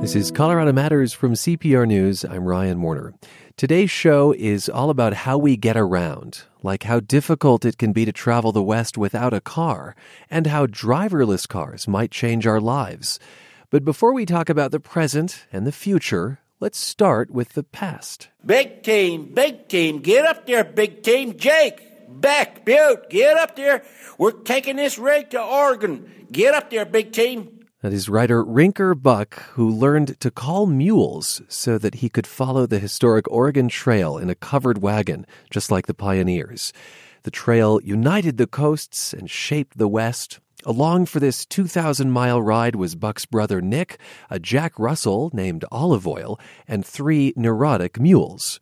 This is Colorado Matters from CPR News. I'm Ryan Warner. Today's show is all about how we get around, like how difficult it can be to travel the West without a car, and how driverless cars might change our lives. But before we talk about the present and the future, let's start with the past. Big team, big team, get up there, big team. Jake, Beck, Butte, get up there. We're taking this rig to Oregon. Get up there, big team. That is writer Rinker Buck, who learned to call mules so that he could follow the historic Oregon Trail in a covered wagon, just like the pioneers. The trail united the coasts and shaped the West. Along for this 2,000 mile ride was Buck's brother Nick, a Jack Russell named Olive Oil, and three neurotic mules.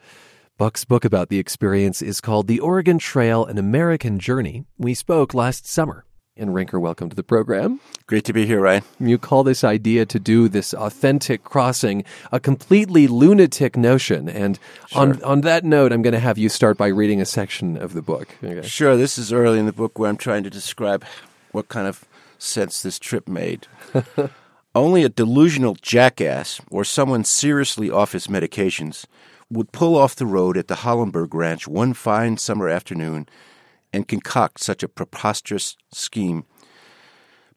Buck's book about the experience is called The Oregon Trail An American Journey. We spoke last summer. And Rinker, welcome to the program. Great to be here, Ryan. You call this idea to do this authentic crossing a completely lunatic notion. And sure. on, on that note, I'm going to have you start by reading a section of the book. Okay. Sure. This is early in the book where I'm trying to describe what kind of sense this trip made. Only a delusional jackass or someone seriously off his medications would pull off the road at the Hollenberg Ranch one fine summer afternoon and concoct such a preposterous scheme.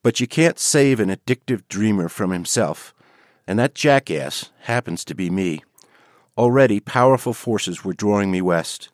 But you can't save an addictive dreamer from himself, and that jackass happens to be me. Already powerful forces were drawing me west.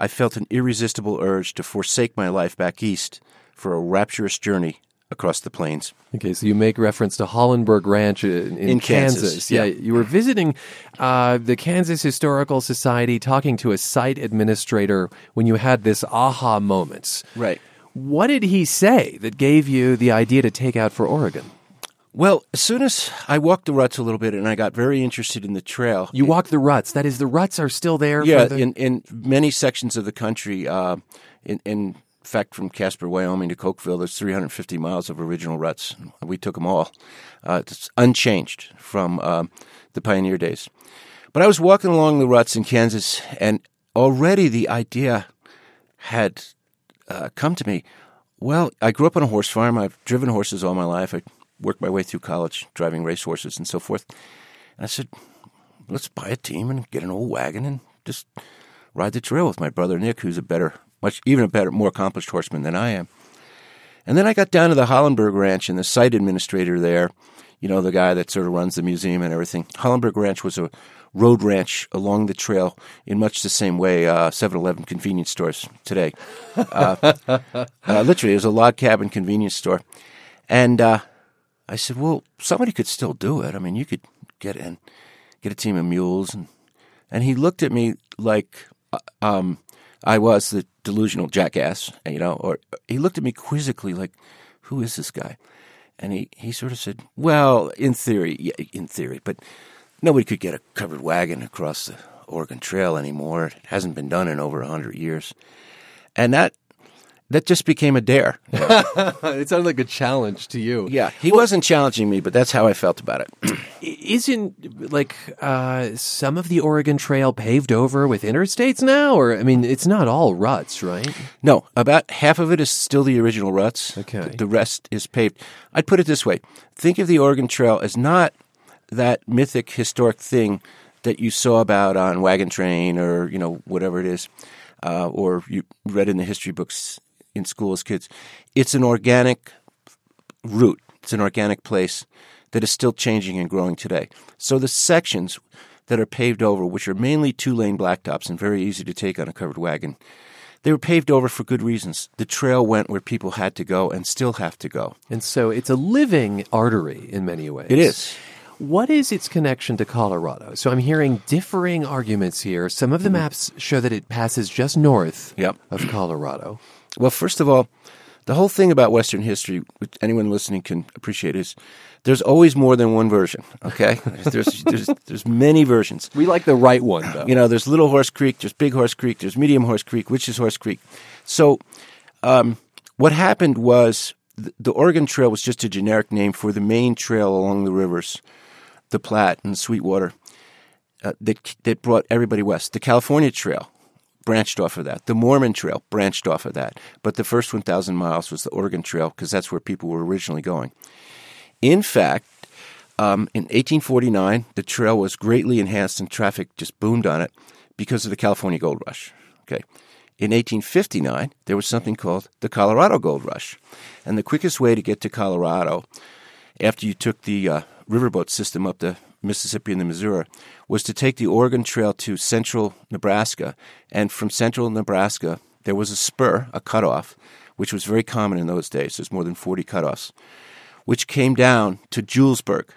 I felt an irresistible urge to forsake my life back east for a rapturous journey across the plains. Okay, so you make reference to Hollenberg Ranch in, in, in Kansas. Kansas. Yeah. yeah. you were visiting uh, the Kansas Historical Society, talking to a site administrator when you had this aha moment. Right. What did he say that gave you the idea to take out for Oregon? Well, as soon as I walked the ruts a little bit and I got very interested in the trail. You walked the ruts. That is, the ruts are still there? Yeah, the... in, in many sections of the country. Uh, in, in fact, from Casper, Wyoming to Cokeville, there's 350 miles of original ruts. We took them all. Uh, it's unchanged from um, the pioneer days. But I was walking along the ruts in Kansas, and already the idea had uh, come to me. Well, I grew up on a horse farm. I've driven horses all my life. I worked my way through college driving race horses and so forth. And I said, let's buy a team and get an old wagon and just ride the trail with my brother Nick, who's a better much even a better, more accomplished horseman than I am. And then I got down to the Hollenberg Ranch, and the site administrator there, you know, the guy that sort of runs the museum and everything. Hollenberg Ranch was a road ranch along the trail in much the same way uh, 7-Eleven convenience stores today. Uh, uh, literally, it was a log cabin convenience store. And uh, I said, well, somebody could still do it. I mean, you could get in, get a team of mules. And, and he looked at me like uh, um, I was the delusional jackass, you know, or he looked at me quizzically like, who is this guy? And he, he sort of said, well, in theory, yeah, in theory, but nobody could get a covered wagon across the Oregon Trail anymore. It hasn't been done in over a hundred years. And that that just became a dare. it sounded like a challenge to you. Yeah, he well, wasn't challenging me, but that's how I felt about it. isn't like uh, some of the Oregon Trail paved over with interstates now, or I mean, it's not all ruts, right? No, about half of it is still the original ruts. Okay, the, the rest is paved. I'd put it this way: think of the Oregon Trail as not that mythic, historic thing that you saw about on Wagon Train or you know whatever it is. Uh, or you read in the history books in school as kids. It's an organic route. It's an organic place that is still changing and growing today. So the sections that are paved over, which are mainly two lane blacktops and very easy to take on a covered wagon, they were paved over for good reasons. The trail went where people had to go and still have to go. And so it's a living artery in many ways. It is. What is its connection to Colorado? So I'm hearing differing arguments here. Some of the mm-hmm. maps show that it passes just north yep. of Colorado. Well, first of all, the whole thing about Western history, which anyone listening can appreciate, is there's always more than one version. Okay, there's, there's there's many versions. We like the right one, though. You know, there's Little Horse Creek, there's Big Horse Creek, there's Medium Horse Creek, which is Horse Creek. So, um, what happened was the, the Oregon Trail was just a generic name for the main trail along the rivers, the Platte and Sweetwater, uh, that that brought everybody west. The California Trail branched off of that. The Mormon Trail branched off of that. But the first 1,000 miles was the Oregon Trail because that's where people were originally going. In fact, um, in 1849, the trail was greatly enhanced and traffic just boomed on it because of the California Gold Rush. Okay. In 1859, there was something called the Colorado Gold Rush. And the quickest way to get to Colorado after you took the uh, riverboat system up the Mississippi and the Missouri was to take the Oregon Trail to central Nebraska. And from central Nebraska, there was a spur, a cutoff, which was very common in those days. There's more than 40 cutoffs, which came down to Julesburg,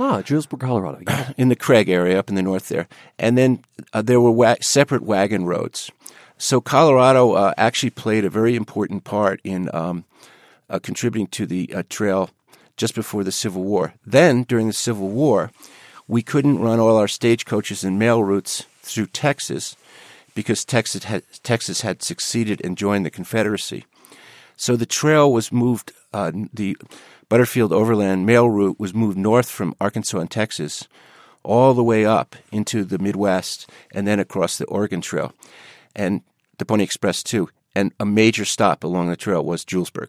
Ah, Julesburg, Colorado. Yeah. in the Craig area up in the north there. And then uh, there were wa- separate wagon roads. So Colorado uh, actually played a very important part in um, uh, contributing to the uh, trail just before the Civil War. Then, during the Civil War, we couldn't run all our stagecoaches and mail routes through Texas because Texas had, Texas had succeeded and joined the Confederacy. So the trail was moved, uh, the Butterfield Overland Mail route was moved north from Arkansas and Texas all the way up into the Midwest and then across the Oregon Trail and the Pony Express too. And a major stop along the trail was Julesburg.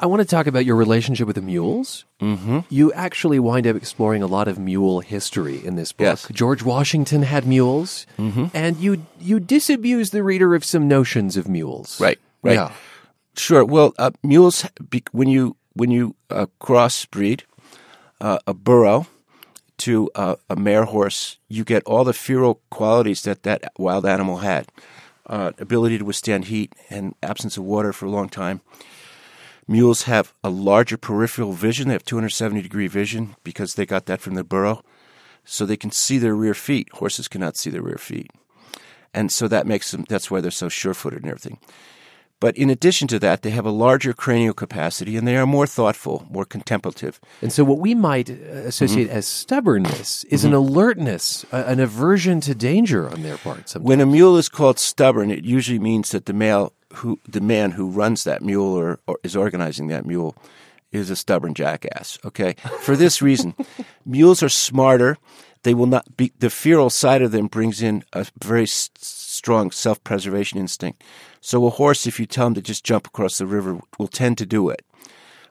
I want to talk about your relationship with the mules. Mm-hmm. You actually wind up exploring a lot of mule history in this book. Yes. George Washington had mules, mm-hmm. and you you disabuse the reader of some notions of mules. Right, right. Yeah. Sure. Well, uh, mules when you when you uh, crossbreed uh, a burro to uh, a mare horse, you get all the feral qualities that that wild animal had: uh, ability to withstand heat and absence of water for a long time. Mules have a larger peripheral vision. They have 270 degree vision because they got that from the burro, so they can see their rear feet. Horses cannot see their rear feet, and so that makes them. That's why they're so sure-footed and everything. But in addition to that, they have a larger cranial capacity and they are more thoughtful, more contemplative. And so, what we might uh, associate as stubbornness is an alertness, a- an aversion to danger on their part. Sometimes. When a mule is called stubborn, it usually means that the male who the man who runs that mule or, or is organizing that mule is a stubborn jackass. Okay, for this reason, mules are smarter. They will not be the feral side of them brings in a very s- strong self-preservation instinct. So a horse, if you tell him to just jump across the river, will tend to do it.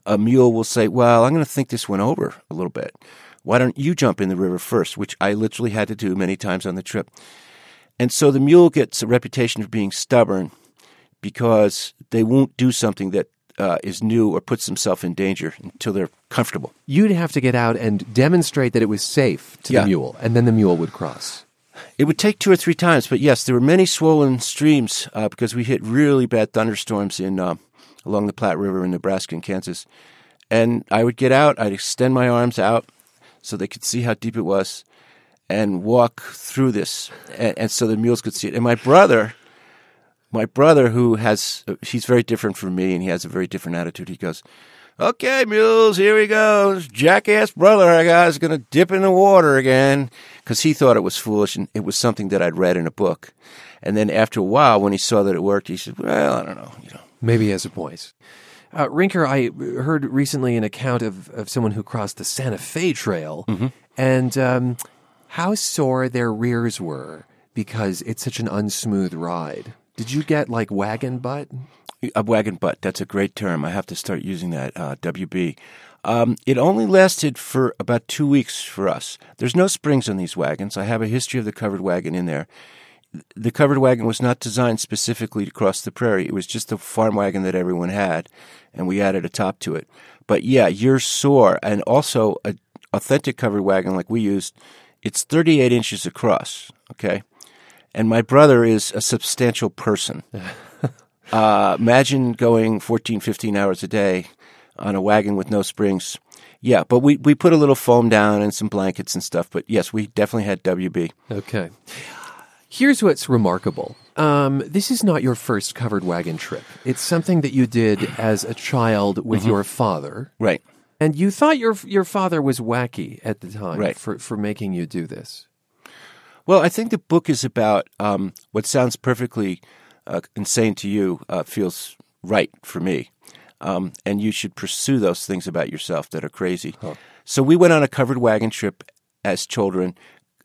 A mule will say, "Well, I'm going to think this one over a little bit. Why don't you jump in the river first? Which I literally had to do many times on the trip. And so the mule gets a reputation of being stubborn because they won't do something that uh, is new or puts themselves in danger until they're comfortable. You'd have to get out and demonstrate that it was safe to Yeah. the mule, and then the mule would cross. It would take two or three times, but yes, there were many swollen streams uh, because we hit really bad thunderstorms in uh, along the Platte River in Nebraska and Kansas. And I would get out, I'd extend my arms out so they could see how deep it was, and walk through this, and, and so the mules could see it. And my brother, my brother, who has he's very different from me, and he has a very different attitude. He goes, "Okay, mules, here we go. This jackass brother I got is going to dip in the water again," because he thought it was foolish, and it was something that I'd read in a book. And then after a while, when he saw that it worked, he said, "Well, I don't know, you know." Maybe he has a point. Uh, Rinker, I heard recently an account of, of someone who crossed the Santa Fe Trail and um, how sore their rears were because it's such an unsmooth ride. Did you get like wagon butt? A wagon butt. That's a great term. I have to start using that. Uh, WB. Um, it only lasted for about two weeks for us. There's no springs on these wagons. I have a history of the covered wagon in there. The covered wagon was not designed specifically to cross the prairie. It was just a farm wagon that everyone had, and we added a top to it. But yeah, you're sore, and also an authentic covered wagon like we used. It's 38 inches across. Okay, and my brother is a substantial person. Uh, imagine going 14, 15 hours a day on a wagon with no springs. Yeah, but we, we put a little foam down and some blankets and stuff. But yes, we definitely had WB. Okay. Here's what's remarkable. Um, this is not your first covered wagon trip. It's something that you did as a child with your father, Right. and you thought your your father was wacky at the time Right. for for making you do this. Well, I think the book is about um, what sounds perfectly uh, insane to you uh, feels right for me. Um, and you should pursue those things about yourself that are crazy. So we went on a covered wagon trip as children,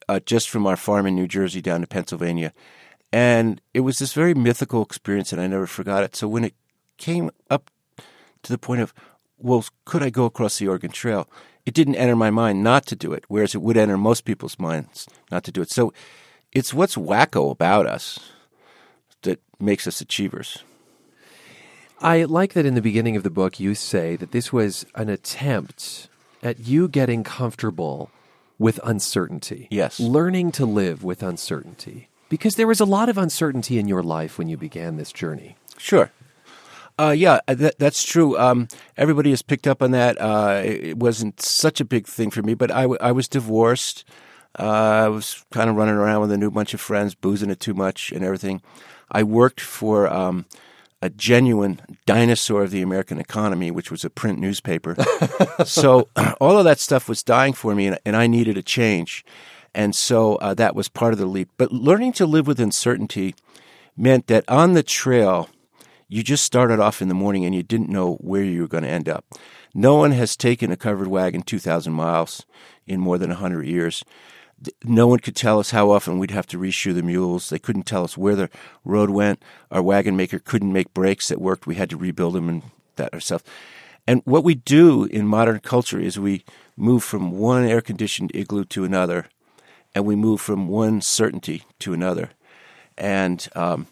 uh, just from our farm in New Jersey down to Pennsylvania. And it was this very mythical experience, and I never forgot it. So when it came up to the point of well, could I go across the Oregon Trail? It didn't enter my mind not to do it, whereas it would enter most people's minds not to do it. So it's what's wacko about us that makes us achievers. I like that in the beginning of the book you say that this was an attempt at you getting comfortable with uncertainty. Yes. Learning to live with uncertainty. Because there was a lot of uncertainty in your life when you began this journey. Sure. Uh, yeah, uh, that, that's true. Um, everybody has picked up on that. Uh, it wasn't such a big thing for me, but I, w- I was divorced. Uh, I was kind of running around with a new bunch of friends, boozing it too much and everything. I worked for um, a genuine dinosaur of the American economy, which was a print newspaper. so all of that stuff was dying for me, and, and I needed a change. And so uh, that was part of the leap. But learning to live with uncertainty meant that on the trail, you just started off in the morning and you didn't know where you were going to end up. No one has taken a covered wagon 2,000 miles in more than 100 years. No one could tell us how often we'd have to reshoe the mules. They couldn't tell us where the road went. Our wagon maker couldn't make brakes that worked. We had to rebuild them and that ourselves. And what we do in modern culture is we move from one air conditioned igloo to another, and we move from one certainty to another. And um,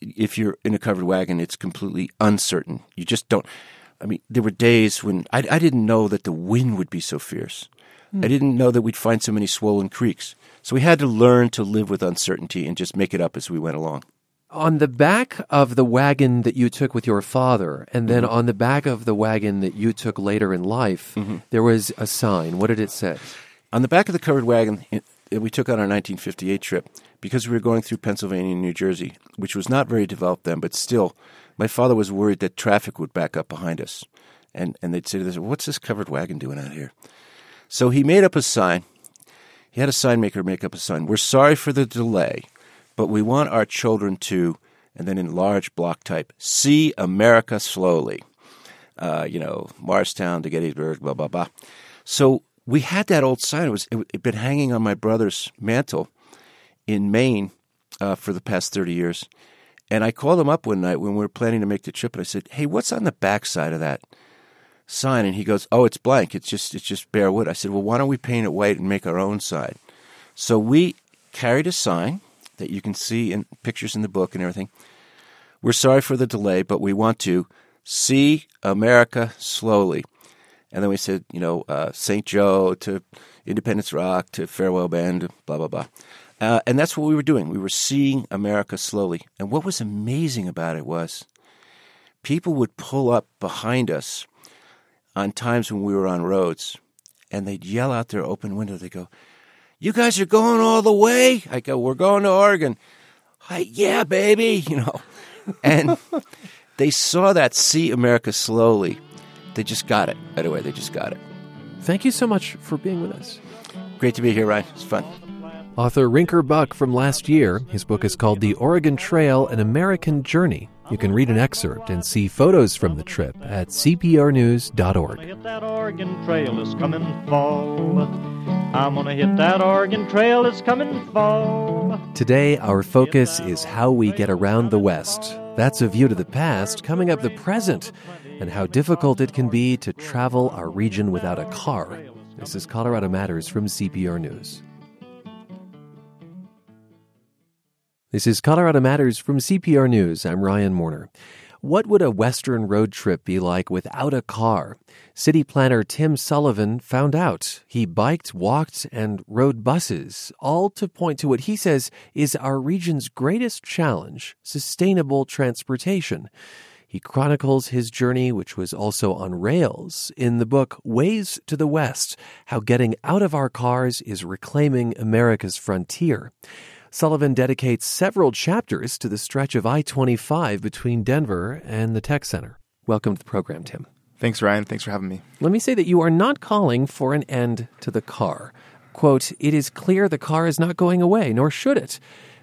if you're in a covered wagon, it's completely uncertain. You just don't. I mean, there were days when I, I didn't know that the wind would be so fierce. I hmm. didn't know that we'd find so many swollen creeks. So we had to learn to live with uncertainty and just make it up as we went along. On the back of the wagon that you took with your father, and then mm-hmm. on the back of the wagon that you took later in life, mm-hmm. there was a sign. What did it say? On the back of the covered wagon we took on our 1958 trip, because we were going through Pennsylvania and New Jersey, which was not very developed then, but still, my father was worried that traffic would back up behind us. And, and they'd say to us, What's this covered wagon doing out here? So he made up a sign. He had a sign maker make up a sign. We're sorry for the delay, but we want our children to, and then in large block type, see America slowly. Uh, you know, Morristown to Gettysburg, blah, blah, blah. So we had that old sign. It was it been hanging on my brother's mantle in Maine uh, for the past 30 years. And I called him up one night when we were planning to make the trip, and I said, "Hey, what's on the back side of that sign?" And he goes, "Oh, it's blank. It's just it's just bare wood." I said, "Well, why don't we paint it white and make our own sign?" So we carried a sign that you can see in pictures in the book and everything. We're sorry for the delay, but we want to see America slowly. And then we said, you know, uh, St. Joe to Independence Rock to Farewell Bend, blah, blah, blah. Uh, and that's what we were doing. We were seeing America slowly. And what was amazing about it was people would pull up behind us on times when we were on roads and they'd yell out their open window. They go, You guys are going all the way? I go, We're going to Oregon. Hi, yeah, baby, you know. And they saw that see America slowly. They just got it right away. They just got it. Thank you so much for being with us. Great to be here, Ryan. It's fun. Author Rinker Buck from last year. His book is called The Oregon Trail An American Journey. You can read an excerpt and see photos from the trip at cprnews.org. hit that Oregon Trail, it's coming fall. I'm gonna hit that Oregon Trail, it's coming fall. Today, our focus is how we get around the West. That's a view to the past, coming up the present, and how difficult it can be to travel our region without a car. This is Colorado Matters from CPR News. This is Colorado Matters from CPR News. I'm Ryan Warner. What would a Western road trip be like without a car? City planner Tim Sullivan found out. He biked, walked, and rode buses, all to point to what he says is our region's greatest challenge sustainable transportation. He chronicles his journey, which was also on rails, in the book Ways to the West How Getting Out of Our Cars is Reclaiming America's Frontier. Sullivan dedicates several chapters to the stretch of I 25 between Denver and the Tech Center. Welcome to the program, Tim. Thanks, Ryan. Thanks for having me. Let me say that you are not calling for an end to the car. Quote, it is clear the car is not going away, nor should it.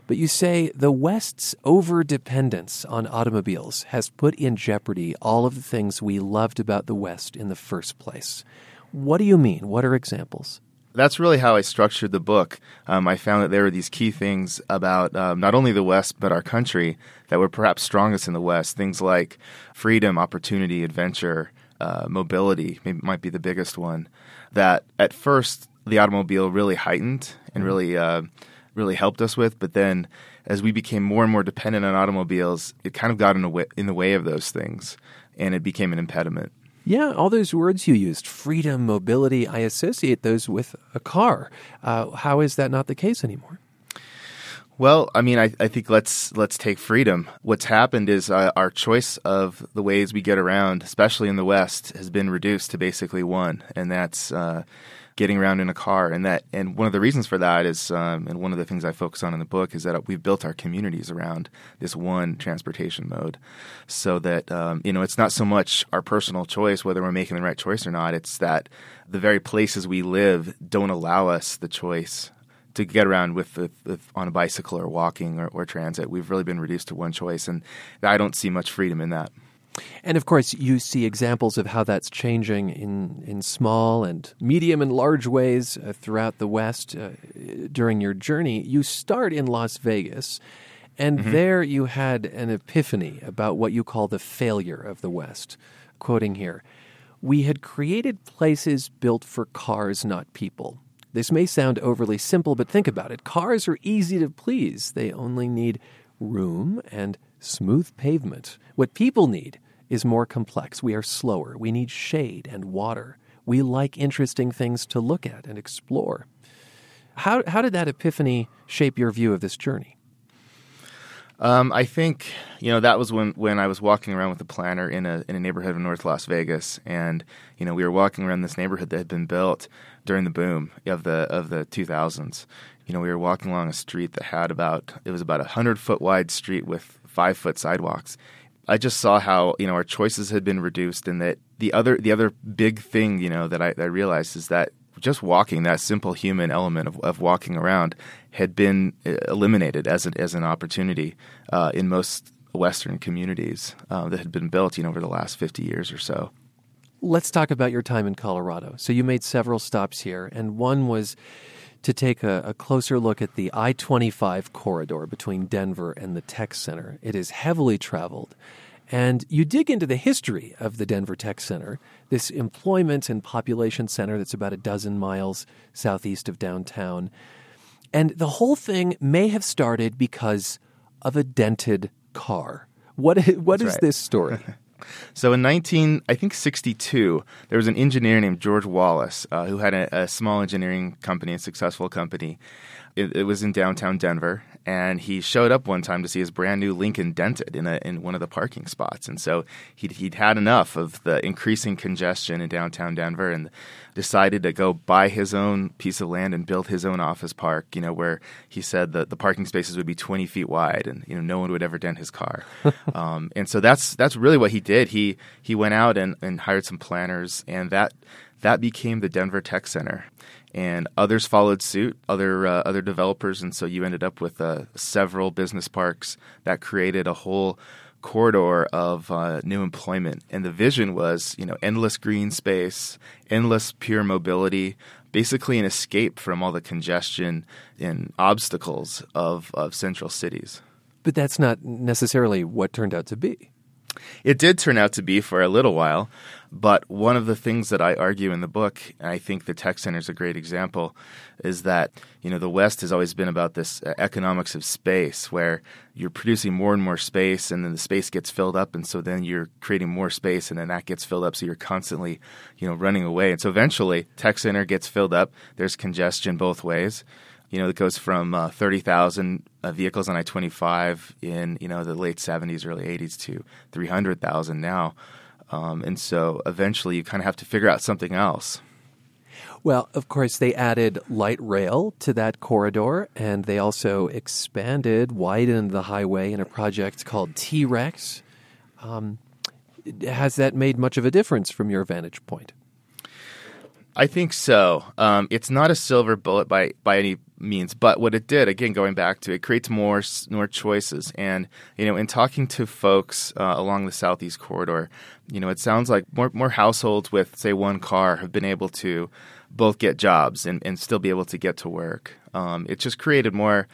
But you say the West's over dependence on automobiles has put in jeopardy all of the things we loved about the West in the first place. What do you mean? What are examples? That's really how I structured the book. Um, I found that there were these key things about um, not only the West, but our country that were perhaps strongest in the West. Things like freedom, opportunity, adventure, uh, mobility maybe might be the biggest one. That at first the automobile really heightened and really uh, really helped us with, but then as we became more and more dependent on automobiles, it kind of got in the way, in the way of those things, and it became an impediment. Yeah, all those words you used freedom, mobility I associate those with a car. Uh, how is that not the case anymore? Well, I mean, I, I think let's let's take freedom. What's happened is uh, our choice of the ways we get around, especially in the West, has been reduced to basically one, and that's uh, getting around in a car. And that and one of the reasons for that is, um, and one of the things I focus on in the book is that we've built our communities around this one transportation mode, so that um, you know it's not so much our personal choice whether we're making the right choice or not. It's that the very places we live don't allow us the choice to get around with, with, with, on a bicycle or walking or, or transit. We've really been reduced to one choice, and I don't see much freedom in that. And of course, you see examples of how that's changing in, in small and medium and large ways uh, throughout the West uh, during your journey. You start in Las Vegas, and mm-hmm. there you had an epiphany about what you call the failure of the West. Quoting here We had created places built for cars, not people. This may sound overly simple, but think about it. Cars are easy to please, they only need room and smooth pavement. What people need is more complex. We are slower. We need shade and water. We like interesting things to look at and explore. How, how did that epiphany shape your view of this journey? Um, I think you know that was when, when I was walking around with a planner in a in a neighborhood of North Las Vegas, and you know we were walking around this neighborhood that had been built during the boom of the of the 2000s. You know we were walking along a street that had about it was about a hundred foot wide street with five foot sidewalks. I just saw how you know our choices had been reduced, and that the other the other big thing you know that I, I realized is that just walking, that simple human element of, of walking around, had been uh, eliminated as an, as an opportunity uh, in most Western communities uh, that had been built, you know, over the last 50 years or so. Let's talk about your time in Colorado. So you made several stops here, and one was to take a, a closer look at the I 25 corridor between Denver and the Tech Center. It is heavily traveled. And you dig into the history of the Denver Tech Center, this employment and population center that's about a dozen miles southeast of downtown. And the whole thing may have started because of a dented car. What, what is right. this story? So in 19, I think 62, there was an engineer named George Wallace uh, who had a, a, small engineering company, a successful company. It, it, was in downtown Denver, and he showed up one time to see his brand new Lincoln dented in a, in one of the parking spots. And so he'd, he'd had enough of the increasing congestion in downtown Denver and decided to go buy his own piece of land and build his own office park, you know, where he said that the parking spaces would be 20 feet wide and, you know, no one would ever dent his car. um, and so that's, that's really what he did. He, he went out and, and hired some planners and that, that became the Denver Tech Center and others followed suit, other uh, other developers, and so you ended up with uh, several business parks that created a whole corridor of uh, new employment. And the vision was, you know, endless green space, endless pure mobility, basically an escape from all the congestion and obstacles of, of central cities. But that's not necessarily what turned out to be. It did turn out to be for a little while, but one of the things that I argue in the book, and I think the Tech Center is a great example, is that you know the West has always been about this uh, economics of space, where you're producing more and more space, and then the space gets filled up, and so then you're creating more space, and then that gets filled up, so you're constantly you know running away, and so eventually Tech Center gets filled up. There's congestion both ways you know, it goes from uh, 30,000 uh, vehicles on I-25 in, you know, the late 70s, early 80s to 300,000 now. Um, and so eventually you kind of have to figure out something else. Well, of course, they added light rail to that corridor, and they also expanded, widened the highway in a project called T Rex. Um, has that made much of a difference from your vantage point? I think so. Um, it's not a silver bullet by by any means, but what it did, again, going back to it, creates more more choices. And you know, in talking to folks uh, along the southeast corridor, you know, it sounds like more more households with say one car have been able to both get jobs and, and still be able to get to work. Um, it just created more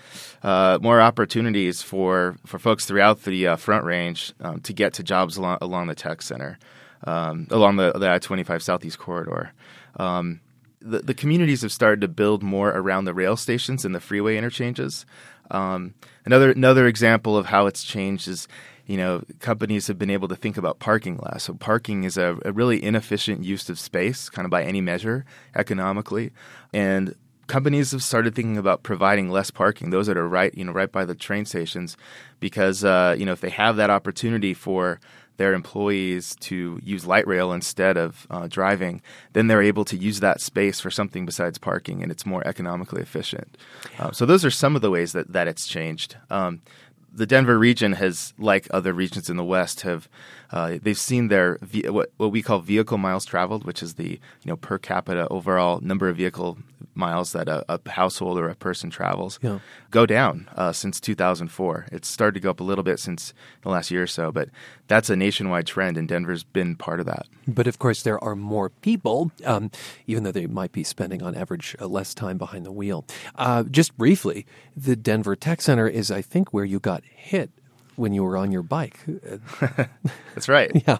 uh, more opportunities for for folks throughout the uh, Front Range um, to get to jobs along along the tech center. um, along the, the I 25 Southeast corridor. Um, the, the communities have started to build more around the rail stations and the freeway interchanges. Um, another another example of how it's changed is, you know, companies have been able to think about parking less. So parking is a, a really inefficient use of space, kind of by any measure, economically, and companies have started thinking about providing less parking. Those that are right, you know, right by the train stations, because uh, you know if they have that opportunity for their employees to use light rail instead of uh, driving, then they're able to use that space for something besides parking, and it's more economically efficient. Uh, so those are some of the ways that that it's changed. Um, the Denver region has, like other regions in the West, have uh, they've seen their what, what we call vehicle miles traveled, which is the you know per capita overall number of vehicle miles that a, a household or a person travels, Yeah. go down uh, since 2004. It's started to go up a little bit since the last year or so, but that's a nationwide trend, and Denver's been part of that. But of course, there are more people, um, even though they might be spending on average uh, less time behind the wheel. Uh, just briefly, the Denver Tech Center is, I think, where you got hit when you were on your bike. That's right. yeah.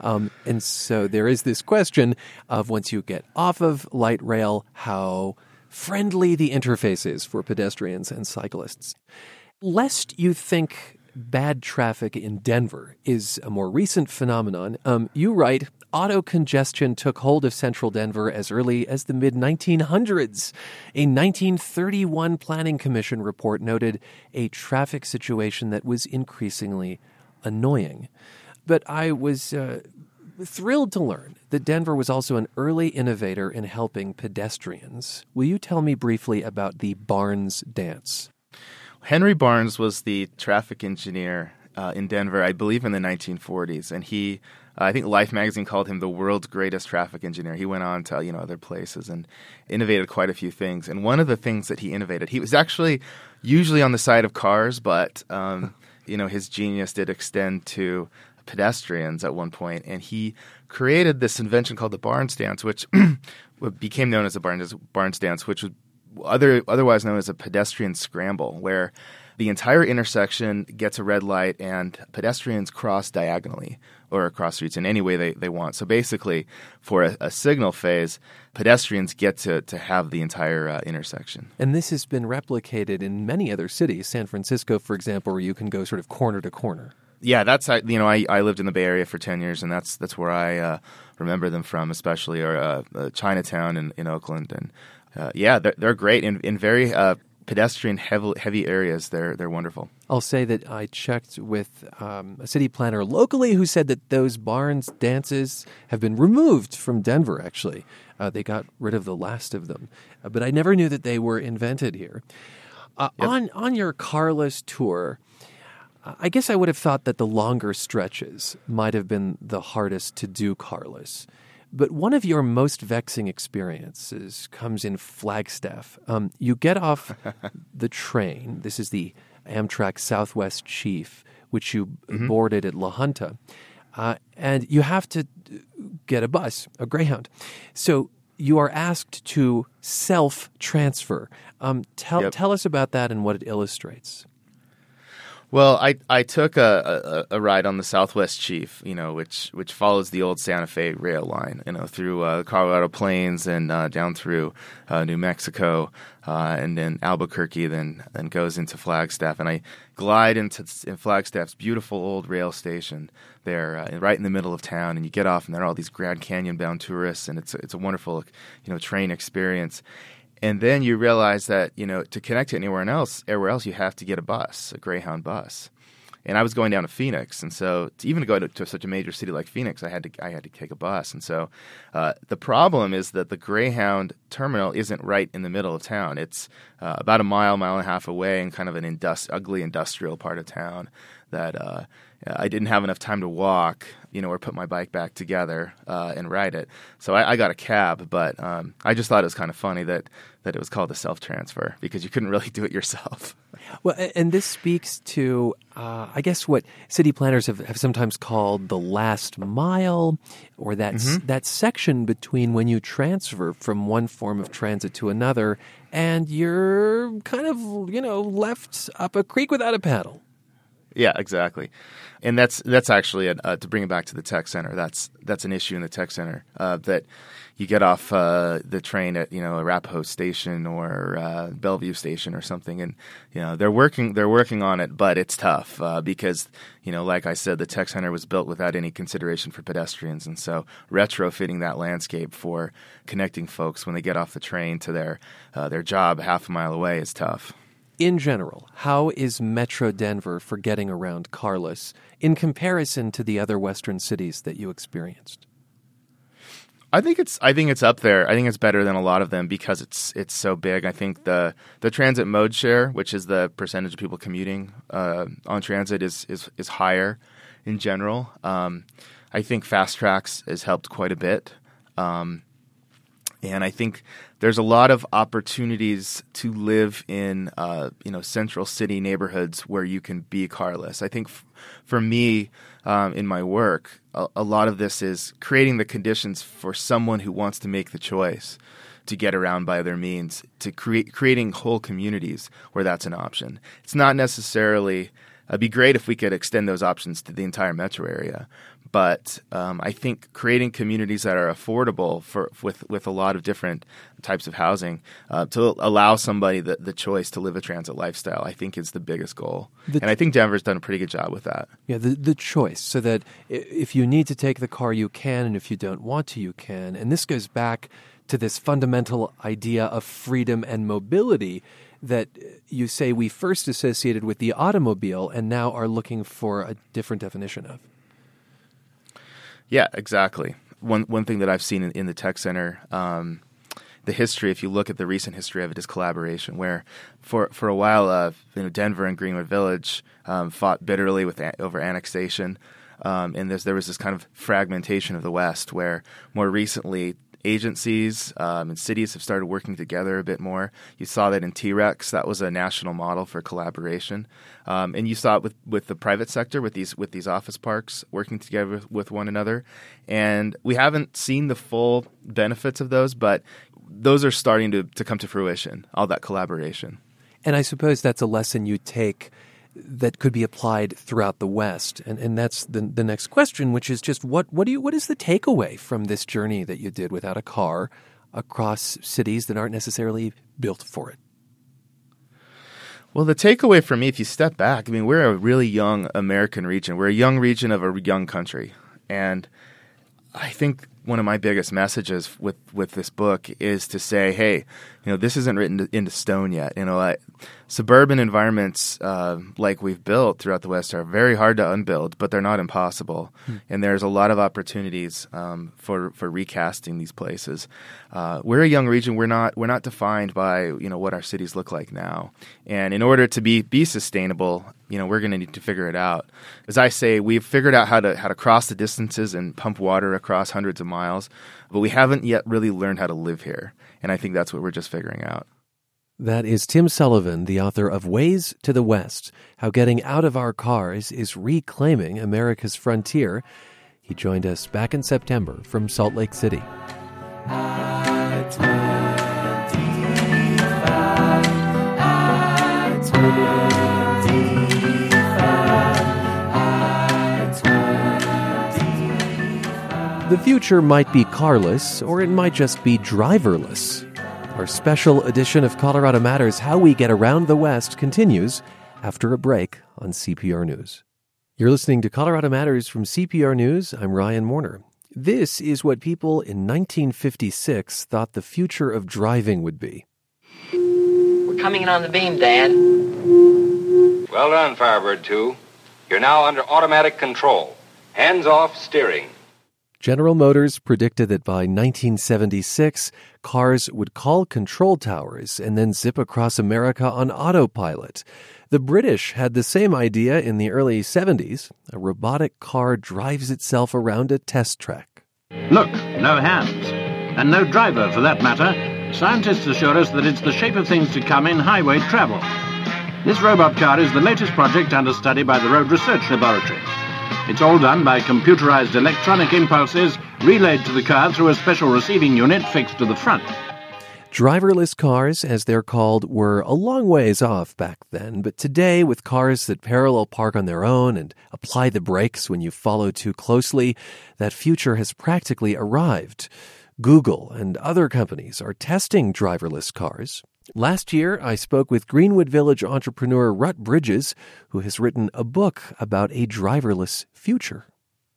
Um, and so there is this question of once you get off of light rail, how friendly the interface is for pedestrians and cyclists. Lest you think bad traffic in Denver is a more recent phenomenon, um, you write auto congestion took hold of central Denver as early as the mid 1900s. A 1931 Planning Commission report noted a traffic situation that was increasingly annoying. But I was uh, thrilled to learn that Denver was also an early innovator in helping pedestrians. Will you tell me briefly about the Barnes Dance? Henry Barnes was the traffic engineer uh, in Denver, I believe, in the 1940s, and he, uh, I think, Life magazine called him the world's greatest traffic engineer. He went on to you know other places and innovated quite a few things. And one of the things that he innovated, he was actually usually on the side of cars, but um, you know his genius did extend to pedestrians at one point, and he created this invention called the Barnes Dance, which became known as the Barnes Barnes Dance, which was other otherwise known as a pedestrian scramble, where the entire intersection gets a red light and pedestrians cross diagonally or across streets in any way they, they want. So basically, for a, a signal phase, pedestrians get to, to have the entire uh, intersection. And this has been replicated in many other cities, San Francisco, for example, where you can go sort of corner to corner. Yeah, that's I- you know I, I lived in the Bay Area for ten years, and that's that's where I uh, remember them from, especially or uh, uh, Chinatown in, in Oakland, and uh, yeah, they're, they're great in in very uh, pedestrian heavy heavy areas. They're they're wonderful. I'll say that I checked with um, a city planner locally who said that those Barnes dances have been removed from Denver, actually. Uh, they got rid of the last of them. Uh, but I never knew that they were invented here. Uh, on, on your carless tour, I guess I would have thought that the longer stretches might have been the hardest to do carless. But one of your most vexing experiences comes in Flagstaff. Um, you get off the train. This is the Amtrak Southwest Chief, which you boarded at La Junta. Uh, and you have to get a bus, a Greyhound. So you are asked to self transfer. Um, tell, Yep. tell us about that and what it illustrates. Well, I I took a, a, a ride on the Southwest Chief, you know, which which follows the old Santa Fe rail line, you know, through uh, Colorado Plains and uh, down through uh, New Mexico, uh, and then Albuquerque, then then goes into Flagstaff, and I glide into in Flagstaff's beautiful old rail station there, uh, right in the middle of town, and you get off, and there are all these Grand Canyon bound tourists, and it's it's a wonderful, you know, train experience and then you realize that you know to connect to anywhere else, everywhere else, you have to get a bus, a Greyhound bus. And I was going down to Phoenix, and so to even go to, to such a major city like Phoenix, I had to I had to take a bus. And so uh, the problem is that the Greyhound terminal isn't right in the middle of town. It's uh, about a mile, mile and a half away, in kind of an indus- ugly industrial part of town that. Uh, I didn't have enough time to walk, you know, or put my bike back together uh, and ride it. So I, I got a cab, but um, I just thought it was kind of funny that that it was called a self transfer because you couldn't really do it yourself. Well, and this speaks to, uh, I guess, what city planners have, have sometimes called the last mile, or that s- that section between when you transfer from one form of transit to another, and you're kind of, you know, left up a creek without a paddle. Yeah, exactly. And that's that's actually uh, to bring it back to the tech center. That's that's an issue in the tech center uh, that you get off uh, the train at you know Arapahoe Station or uh, Belleview Station or something, and you know they're working they're working on it, but it's tough uh, because you know like I said, the tech center was built without any consideration for pedestrians, and so retrofitting that landscape for connecting folks when they get off the train to their uh, their job half a mile away is tough. In general, how is Metro Denver for getting around carless in comparison to the other Western cities that you experienced? I think it's I think it's up there. I think it's better than a lot of them because it's it's so big. I think the the transit mode share, which is the percentage of people commuting uh, on transit, is is is higher in general. Um, I think FasTracks has helped quite a bit, um, and I think there's a lot of opportunities to live in uh, you know central city neighborhoods where you can be carless. I think f- for me um, in my work, a, a, lot of this is creating the conditions for someone who wants to make the choice to get around by other means, to create creating whole communities where that's an option. It's not necessarily. It'd be great if we could extend those options to the entire metro area, but um, I think creating communities that are affordable for with with a lot of different types of housing uh, to allow somebody the, the choice to live a transit lifestyle, I think is the biggest goal. The, and I think Denver's done a pretty good job with that. Yeah, the the choice, so that if you need to take the car, you can, and if you don't want to, you can. And this goes back to this fundamental idea of freedom and mobility that you say we first associated with the automobile and now are looking for a different definition of. Yeah, exactly. One one thing that I've seen in, in the tech center, um, the history. If you look at the recent history of it, is collaboration. Where for for a while, uh, you know, Denver and Greenwood Village um, fought bitterly with over annexation. Um, and there was this kind of fragmentation of the West, where more recently agencies um, and cities have started working together a bit more. You saw that in T-Rex; that was a national model for collaboration, um, and you saw it with, with the private sector with these with these office parks working together with, with one another. And we haven't seen the full benefits of those, but those are starting to, to come to fruition. All that collaboration. And I suppose that's a lesson you take that could be applied throughout the West. And and that's the the next question, which is just what what do you what is the takeaway from this journey that you did without a car across cities that aren't necessarily built for it? Well, the takeaway for me, if you step back, I mean, we're a really young American region. We're a young region of a young country, and I think one of my biggest messages with with this book is to say, hey, you know, this isn't written into stone yet. You know, I, suburban environments uh, like we've built throughout the West are very hard to unbuild, but they're not impossible. Hmm. And there's a lot of opportunities um, for for recasting these places. Uh, we're a young region. We're not we're not defined by you know what our cities look like now. And in order to be be sustainable, you know, we're going to need to figure it out. As I say, we've figured out how to how to cross the distances and pump water across hundreds of miles, but we haven't yet really learned how to live here. And I think that's what we're just figuring out. That is Tim Sullivan, the author of Ways to the West How Getting Out of Our Cars is Reclaiming America's Frontier. He joined us back in September from Salt Lake City. Ah, The future might be carless, or it might just be driverless. Our special edition of Colorado Matters How We Get Around the West continues after a break on CPR News. You're listening to Colorado Matters from CPR News. I'm Ryan Warner. This is what people in 1956 thought the future of driving would be. We're coming in on the beam, Dad. Well done, Firebird 2. You're now under automatic control. Hands off steering. General Motors predicted that by 1976, cars would call control towers and then zip across America on autopilot. The British had the same idea in the early 70s. A robotic car drives itself around a test track. Look, no hands. And no driver, for that matter. Scientists assure us that it's the shape of things to come in highway travel. This robot car is the latest project under study by the Road Research Laboratory. It's all done by computerized electronic impulses relayed to the car through a special receiving unit fixed to the front. Driverless cars, as they're called, were a long ways off back then, but today, with cars that parallel park on their own and apply the brakes when you follow too closely, that future has practically arrived. Google and other companies are testing driverless cars. Last year, I spoke with Greenwood Village entrepreneur Rutt Bridges, who has written a book about a driverless future.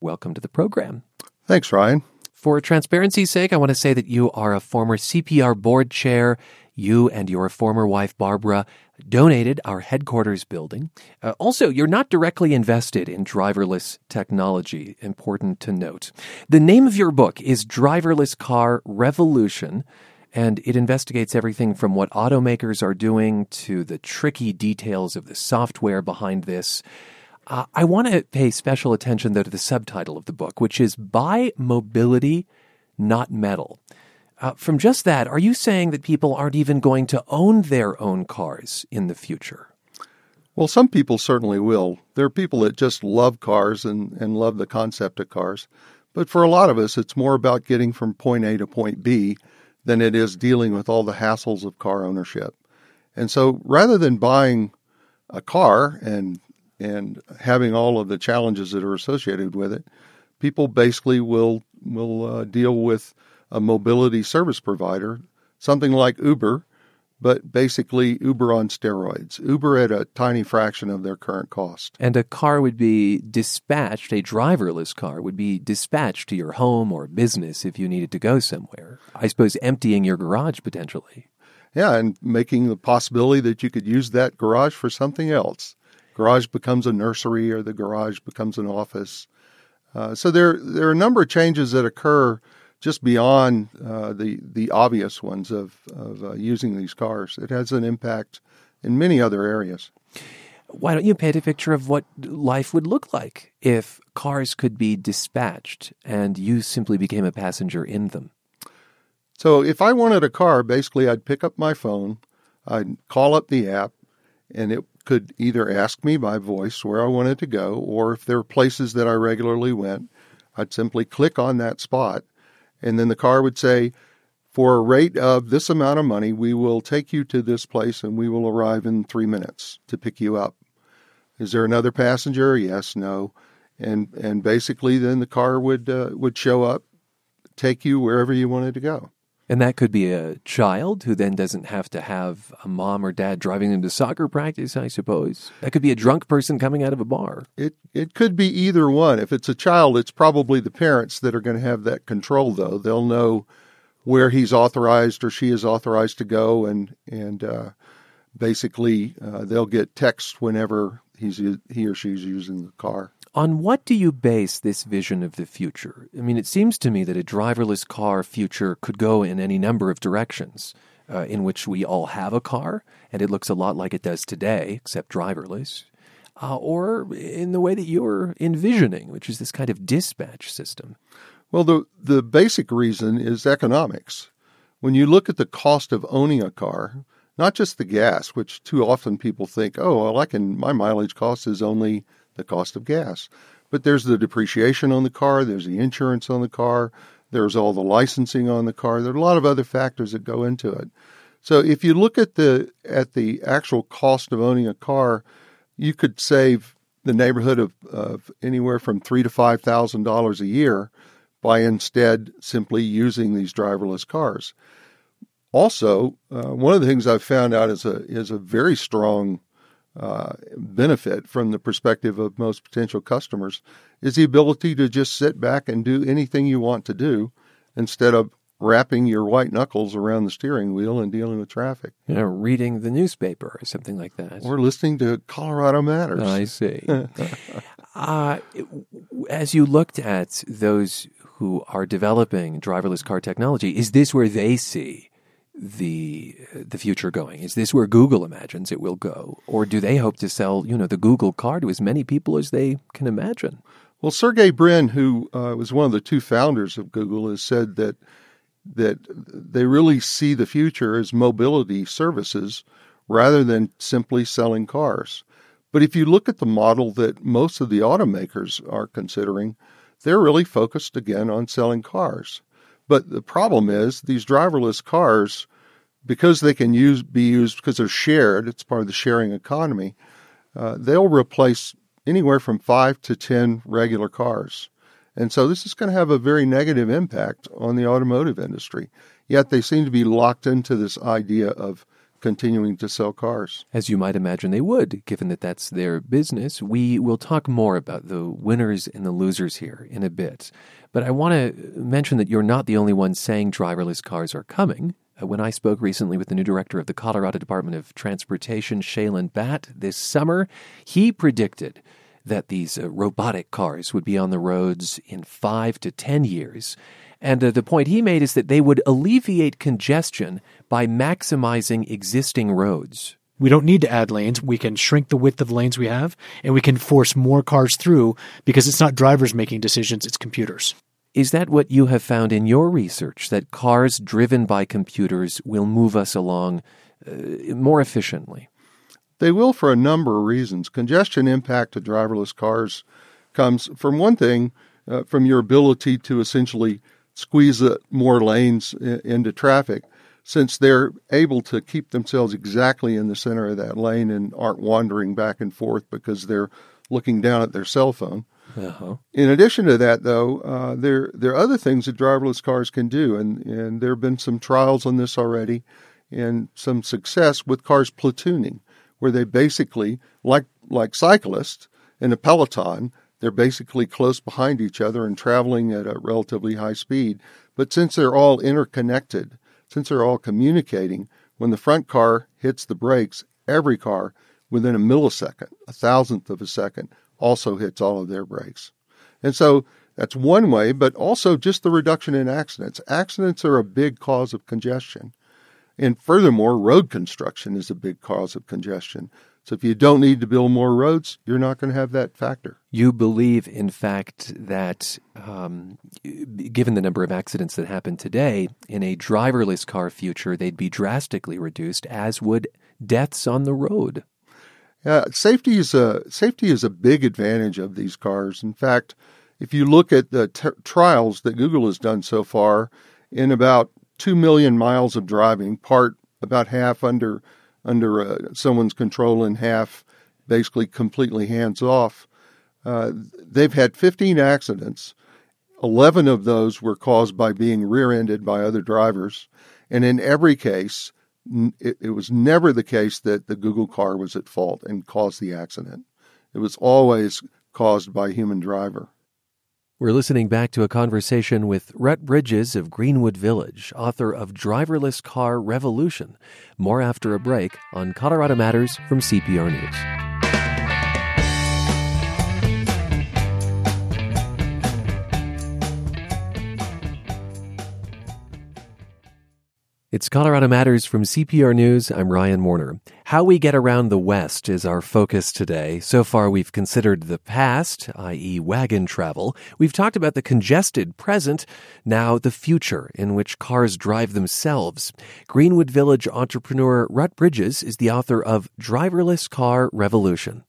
Welcome to the program. Thanks, Ryan. For transparency's sake, I want to say that you are a former CPR board chair. You and your former wife, Barbara, donated our headquarters building. Uh, also, you're not directly invested in driverless technology, important to note. The name of your book is Driverless Car Revolution, and it investigates everything from what automakers are doing to the tricky details of the software behind this. Uh, I want to pay special attention, though, to the subtitle of the book, which is Buy Mobility, Not Metal. Uh, from just that, are you saying that people aren't even going to own their own cars in the future? Well, some people certainly will. There are people that just love cars and, and love the concept of cars. But for a lot of us, it's more about getting from point A to point B than it is dealing with all the hassles of car ownership. And so rather than buying a car and and having all of the challenges that are associated with it, people basically will will uh, deal with a mobility service provider, something like Uber, but basically Uber on steroids. Uber at a tiny fraction of their current cost. And a car would be dispatched, a driverless car would be dispatched to your home or business if you needed to go somewhere. I suppose emptying your garage potentially. Yeah, and making the possibility that you could use that garage for something else garage becomes a nursery or the garage becomes an office. Uh, so there there are a number of changes that occur just beyond uh, the the obvious ones of of uh, using these cars. It has an impact in many other areas. Why don't you paint a picture of what life would look like if cars could be dispatched and you simply became a passenger in them? So if I wanted a car, basically I'd pick up my phone, I'd call up the app, and it could either ask me by voice where I wanted to go, or if there were places that I regularly went, I'd simply click on that spot, and then the car would say, for a rate of this amount of money, we will take you to this place and we will arrive in three minutes to pick you up. Is there another passenger? Yes, no. And and basically then the car would uh, would show up, take you wherever you wanted to go. And that could be a child who then doesn't have to have a mom or dad driving them to soccer practice, I suppose. That could be a drunk person coming out of a bar. It it could be either one. If it's a child, it's probably the parents that are going to have that control though. They'll know where he's authorized or she is authorized to go and and uh, basically uh, they'll get text whenever he's he or she's using the car. On what do you base this vision of the future? I mean, it seems to me that a driverless car future could go in any number of directions, uh, in which we all have a car and it looks a lot like it does today, except driverless, uh, or in the way that you're envisioning, which is this kind of dispatch system. Well, the the basic reason is economics. When you look at the cost of owning a car, not just the gas, which too often people think, oh, well, I can my mileage cost is only the cost of gas. But there's the depreciation on the car, there's the insurance on the car, there's all the licensing on the car. There are a lot of other factors that go into it. So if you look at the at the actual cost of owning a car, you could save the neighborhood of, of anywhere from three to five thousand dollars a year by instead simply using these driverless cars. Also, uh, one of the things I've found out is a is a very strong uh, benefit from the perspective of most potential customers is the ability to just sit back and do anything you want to do instead of wrapping your white knuckles around the steering wheel and dealing with traffic. You know, reading the newspaper or something like that. Or listening to Colorado Matters. I see. uh, as you looked at those who are developing driverless car technology, is this where they see the the future going? Is this where Google imagines it will go, or do they hope to sell you know the Google car to as many people as they can imagine? Well, Sergey Brin, who uh, was one of the two founders of Google, has said that that they really see the future as mobility services rather than simply selling cars. But if you look at the model that most of the automakers are considering, they're really focused again on selling cars. But the problem is these driverless cars because they can use be used because they're shared. It's part of the sharing economy. Uh, they'll replace anywhere from five to ten regular cars, and so this is going to have a very negative impact on the automotive industry. Yet they seem to be locked into this idea of continuing to sell cars. As you might imagine they would, given that that's their business. We will talk more about the winners and the losers here in a bit. But I want to mention that you're not the only one saying driverless cars are coming. Uh, when I spoke recently with the new director of the Colorado Department of Transportation, Shailen Bhatt, this summer, he predicted that these uh, robotic cars would be on the roads in five to ten years. And uh, the point he made is that they would alleviate congestion by maximizing existing roads. We don't need to add lanes. We can shrink the width of the lanes we have, and we can force more cars through because it's not drivers making decisions, it's computers. Is that what you have found in your research, that cars driven by computers will move us along uh, more efficiently? They will for a number of reasons. Congestion impact to driverless cars comes from one thing, uh, from your ability to essentially squeeze more lanes into traffic since they're able to keep themselves exactly in the center of that lane and aren't wandering back and forth because they're looking down at their cell phone. Uh-huh. In addition to that, though, uh, there there are other things that driverless cars can do, and, and there have been some trials on this already, and some success with cars platooning, where they basically, like like cyclists in a peloton, they're basically close behind each other and traveling at a relatively high speed. But since they're all interconnected, since they're all communicating, when the front car hits the brakes, every car within a millisecond, a thousandth of a second, also hits all of their brakes. And so that's one way, but also just the reduction in accidents. Accidents are a big cause of congestion. And furthermore, road construction is a big cause of congestion. So if you don't need to build more roads, you're not going to have that factor. You believe, in fact, that um, given the number of accidents that happen today, in a driverless car future, they'd be drastically reduced, as would deaths on the road. Yeah, safety is a safety is a big advantage of these cars. In fact, if you look at the t- trials that Google has done so far, in about two million miles of driving, part about half under under uh, someone's control and half basically completely hands off. Uh, they've had 15 accidents. 11 of those were caused by being rear ended by other drivers. And in every case, it, it was never the case that the Google car was at fault and caused the accident. It was always caused by human driver. We're listening back to a conversation with Rutt Bridges of Greenwood Village, author of Driverless Car Revolution. More after a break on Colorado Matters from CPR News. It's Colorado Matters from CPR News. I'm Ryan Warner. How we get around the West is our focus today. So far, we've considered the past, i.e., wagon travel. We've talked about the congested present, now the future, in which cars drive themselves. Greenwood Village entrepreneur Rutt Bridges is the author of Driverless Car Revolution.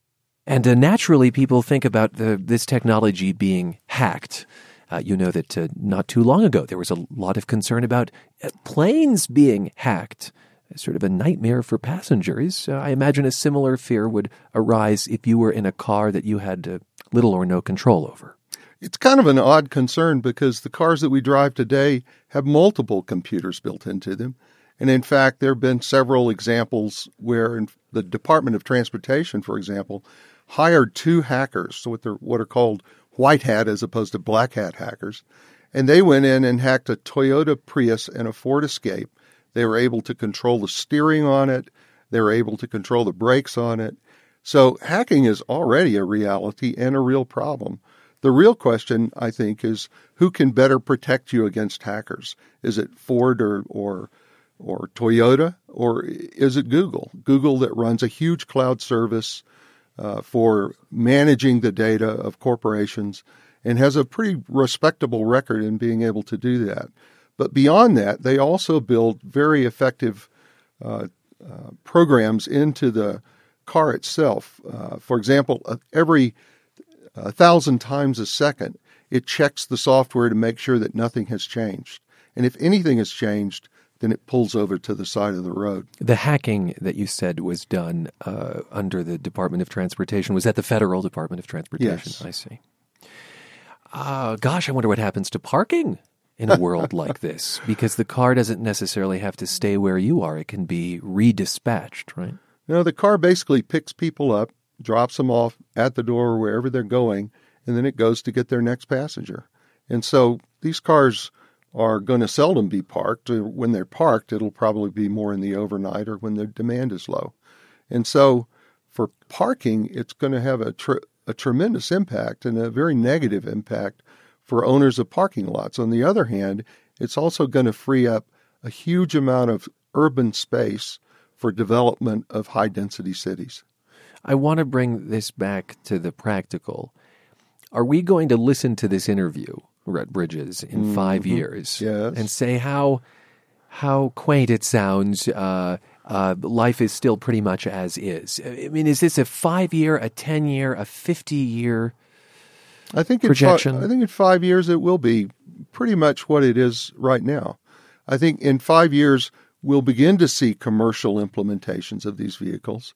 And uh, naturally, people think about the, this technology being hacked. Uh, you know that uh, not too long ago there was a lot of concern about uh, planes being hacked. Sort of a nightmare for passengers. Uh, I imagine a similar fear would arise if you were in a car that you had uh, little or no control over. It's kind of an odd concern because the cars that we drive today have multiple computers built into them. And in fact, there have been several examples where the Department of Transportation, for example, hired two hackers, so what, what are called white hat as opposed to black hat hackers. And they went in and hacked a Toyota Prius and a Ford Escape. They were able to control the steering on it. They were able to control the brakes on it. So hacking is already a reality and a real problem. The real question, I think, is who can better protect you against hackers? Is it Ford or, or, or Toyota, or is it Google? Google that runs a huge cloud service uh, for managing the data of corporations and has a pretty respectable record in being able to do that. But beyond that, they also build very effective uh, uh, programs into the car itself. Uh, for example, uh, every a thousand times a second, it checks the software to make sure that nothing has changed. And if anything has changed, then it pulls over to the side of the road. The hacking that you said was done uh, under the Department of Transportation was that the federal Department of Transportation. Yes. I see. Uh, gosh, I wonder what happens to parking in a world like this because the car doesn't necessarily have to stay where you are; it can be redispatched, right? Know, the car basically picks people up, drops them off at the door or wherever they're going, and then it goes to get their next passenger. And so these cars are going to seldom be parked. Uh, When they're parked, it'll probably be more in the overnight or when the demand is low. And so for parking, it's going to have a, tr- a tremendous impact and a very negative impact for owners of parking lots. On the other hand, it's also going to free up a huge amount of urban space for development of high density cities. I want to bring this back to the practical. Are we going to listen to this interview, Rutt Bridges, in 5 Mhm. years Yes. and say how how quaint it sounds? Uh, uh, life is still pretty much as is. I mean, is this a five year, a ten year, a fifty year? I think in projection? Fi- I think in five years it will be pretty much what it is right now. I think in five years we'll begin to see commercial implementations of these vehicles.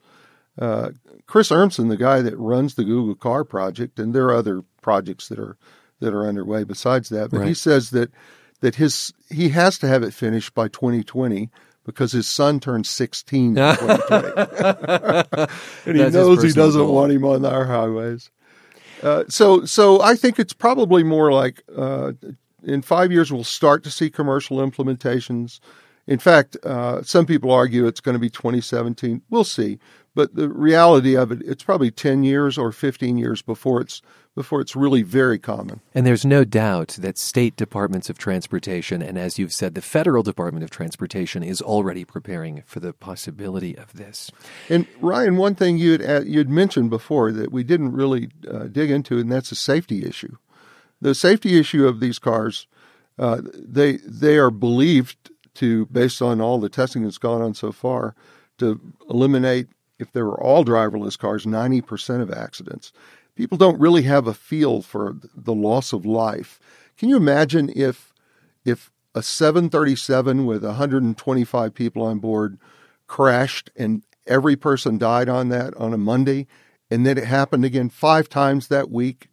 Uh, Chris Urmson, the guy that runs the Google Car project, and there are other projects that are that are underway besides that, but he says that that his he has to have it finished by 2020 because his son turns 16 in 2020, and he That's knows he doesn't goal. want him on our highways. Uh, so, so I think it's probably more like uh, in five years we'll start to see commercial implementations. In fact, uh, some people argue it's going to be 2017. We'll see, but the reality of it, it's probably 10 years or 15 years before it's before it's really very common. And there's no doubt that state departments of transportation, and as you've said, the federal Department of Transportation is already preparing for the possibility of this. And Ryan, one thing you had you'd mentioned before that we didn't really uh, dig into, and that's a safety issue. The safety issue of these cars, uh, they they are believed to, based on all the testing that's gone on so far, to eliminate, if there were all driverless cars, ninety percent of accidents. People don't really have a feel for the loss of life. Can you imagine if if a 737 with 125 people on board crashed and every person died on that on a Monday, and then it happened again five times that week,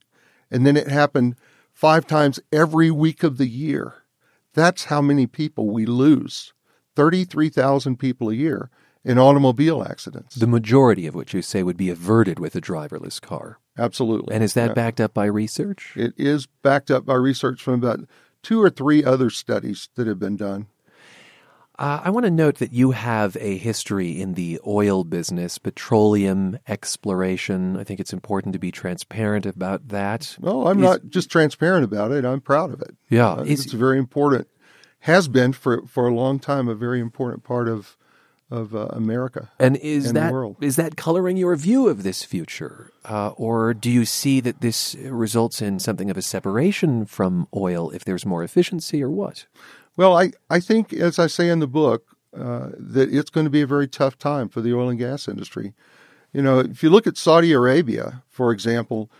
and then it happened five times every week of the year. That's how many people we lose 33,000 people a year in automobile accidents. The majority of which you say would be averted with a driverless car. Absolutely. And is that Yeah. backed up by research? It is backed up by research from about two or three other studies that have been done. Uh, I want to note that you have a history in the oil business, petroleum exploration. I think it's important to be transparent about that. No, I'm Is- not just transparent about it. I'm proud of it. Yeah, Uh, is- it's very important. Has been for for a long time a very important part of of uh, America And is and that the world. is that coloring your view of this future, uh, or do you see that this results in something of a separation from oil if there's more efficiency, or what? Well, I I think as I say in the book uh, that it's going to be a very tough time for the oil and gas industry. You know, if you look at Saudi Arabia, for example,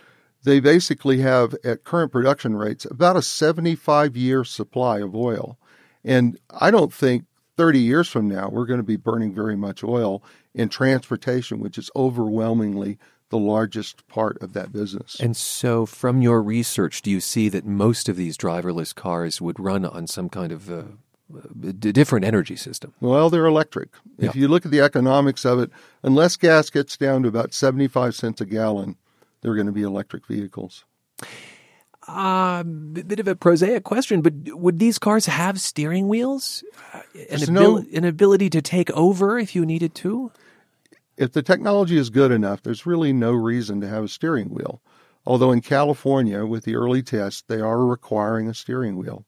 they basically have at current production rates about a 75 year supply of oil. And I don't think 30 years from now we're going to be burning very much oil in transportation, which is overwhelmingly the largest part of that business. And so, from your research, do you see that most of these driverless cars would run on some kind of uh, different energy system? Well, they're electric. If you look at the economics of it, unless gas gets down to about 75 cents a gallon, they're going to be electric vehicles. Uh, b- bit of a prosaic question, but would these cars have steering wheels? Uh, an, There's no- an ability to take over if you needed to? If the technology is good enough, there's really no reason to have a steering wheel. Although in California, with the early tests, they are requiring a steering wheel.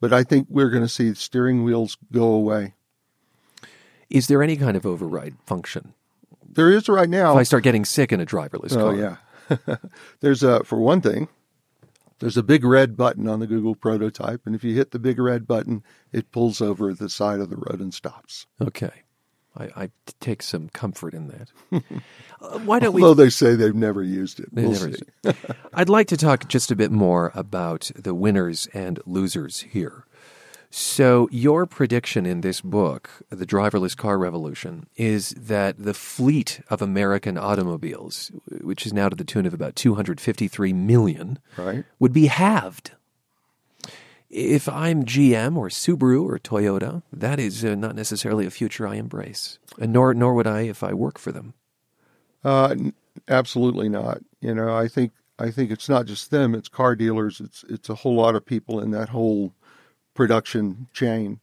But I think we're going to see steering wheels go away. Is there any kind of override function? There is right now. If I start getting sick in a driverless Oh car. yeah. there's a for one thing, there's a big red button on the Google prototype, and if you hit the big red button, it pulls over the side of the road and stops. Okay. I, I take some comfort in that. Uh, why don't we? Although they say they've never used it. They We'll never see. used it. I'd like to talk just a bit more about the winners and losers here. So, your prediction in this book, The Driverless Car Revolution, is that the fleet of American automobiles, which is now to the tune of about 253 million, Right. would be halved. If I'm GM or Subaru or Toyota, that is uh, not necessarily a future I embrace, and nor nor would I if I work for them. Uh, n- absolutely not. You know, I think I think it's not just them; it's car dealers. It's it's a whole lot of people in that whole production chain.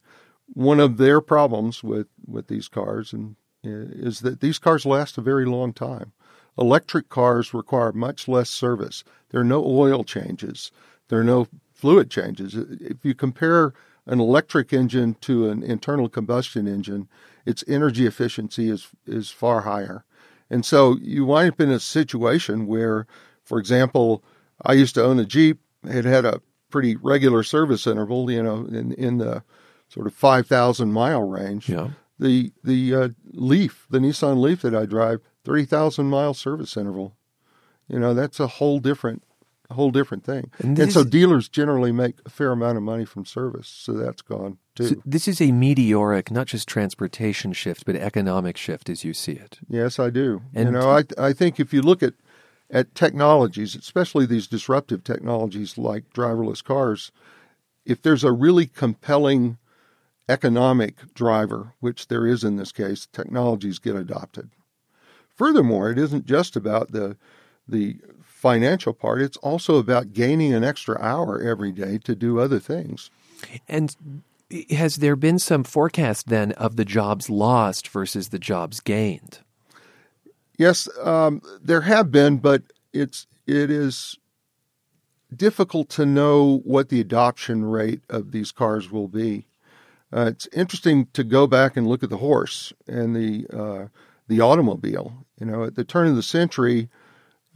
One of their problems with with these cars and is that these cars last a very long time. Electric cars require much less service. There are no oil changes. There are no fluid changes. If you compare an electric engine to an internal combustion engine, its energy efficiency is is far higher. And so you wind up in a situation where, for example, I used to own a Jeep. It had a pretty regular service interval, you know, in, in the sort of 5,000 mile range. Yeah. The, the uh, Leaf, the Nissan Leaf that I drive, 30,000 mile service interval. You know, that's a whole different, a whole different thing. And And, so dealers generally make a fair amount of money from service. So that's gone too. So this is a meteoric, not just transportation shift, but economic shift as you see it. Yes, I do. And- you know, I I think if you look at at technologies, especially these disruptive technologies like driverless cars, if there's a really compelling economic driver, which there is in this case, technologies get adopted. Furthermore, it isn't just about the the financial part, it's also about gaining an extra hour every day to do other things. And has there been some forecast then of the jobs lost versus the jobs gained? Yes, um, there have been, but it's it is difficult to know what the adoption rate of these cars will be. Uh, it's interesting to go back and look at the horse and the uh, the automobile. You know, at the turn of the century,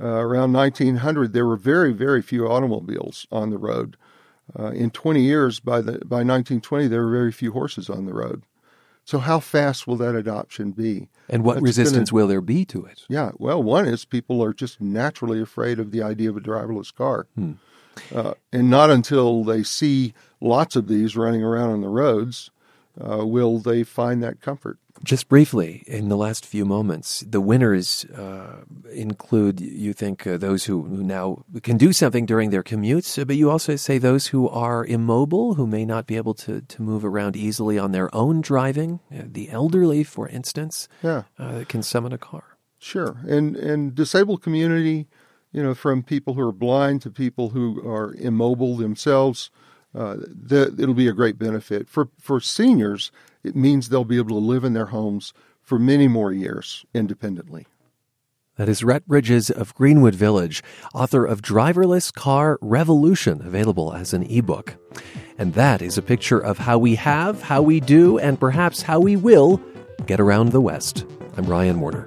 uh, around 1900, there were very very few automobiles on the road. Uh, in 20 years, by the by 1920, there were very few horses on the road. So, how fast will that adoption be? And what That's resistance gonna- will there be to it? yeah, well, one is people are just naturally afraid of the idea of a driverless car. Uh, and not until they see lots of these running around on the roads uh, will they find that comfort. Just briefly, in the last few moments, the winners uh, include, you think, uh, those who, who now can do something during their commutes, but you also say those who are immobile, who may not be able to, to move around easily on their own driving, uh, the elderly, for instance, Yeah. uh, that can summon a car. Sure. And and disabled community, you know, from people who are blind to people who are immobile themselves, uh, the, it'll be a great benefit. For for seniors, it means they'll be able to live in their homes for many more years independently. That is Rutt Bridges of Greenwood Village, author of Driverless Car Revolution, available as an ebook. And that is a picture of how we have, how we do, and perhaps how we will get around the West. I'm Ryan Warner.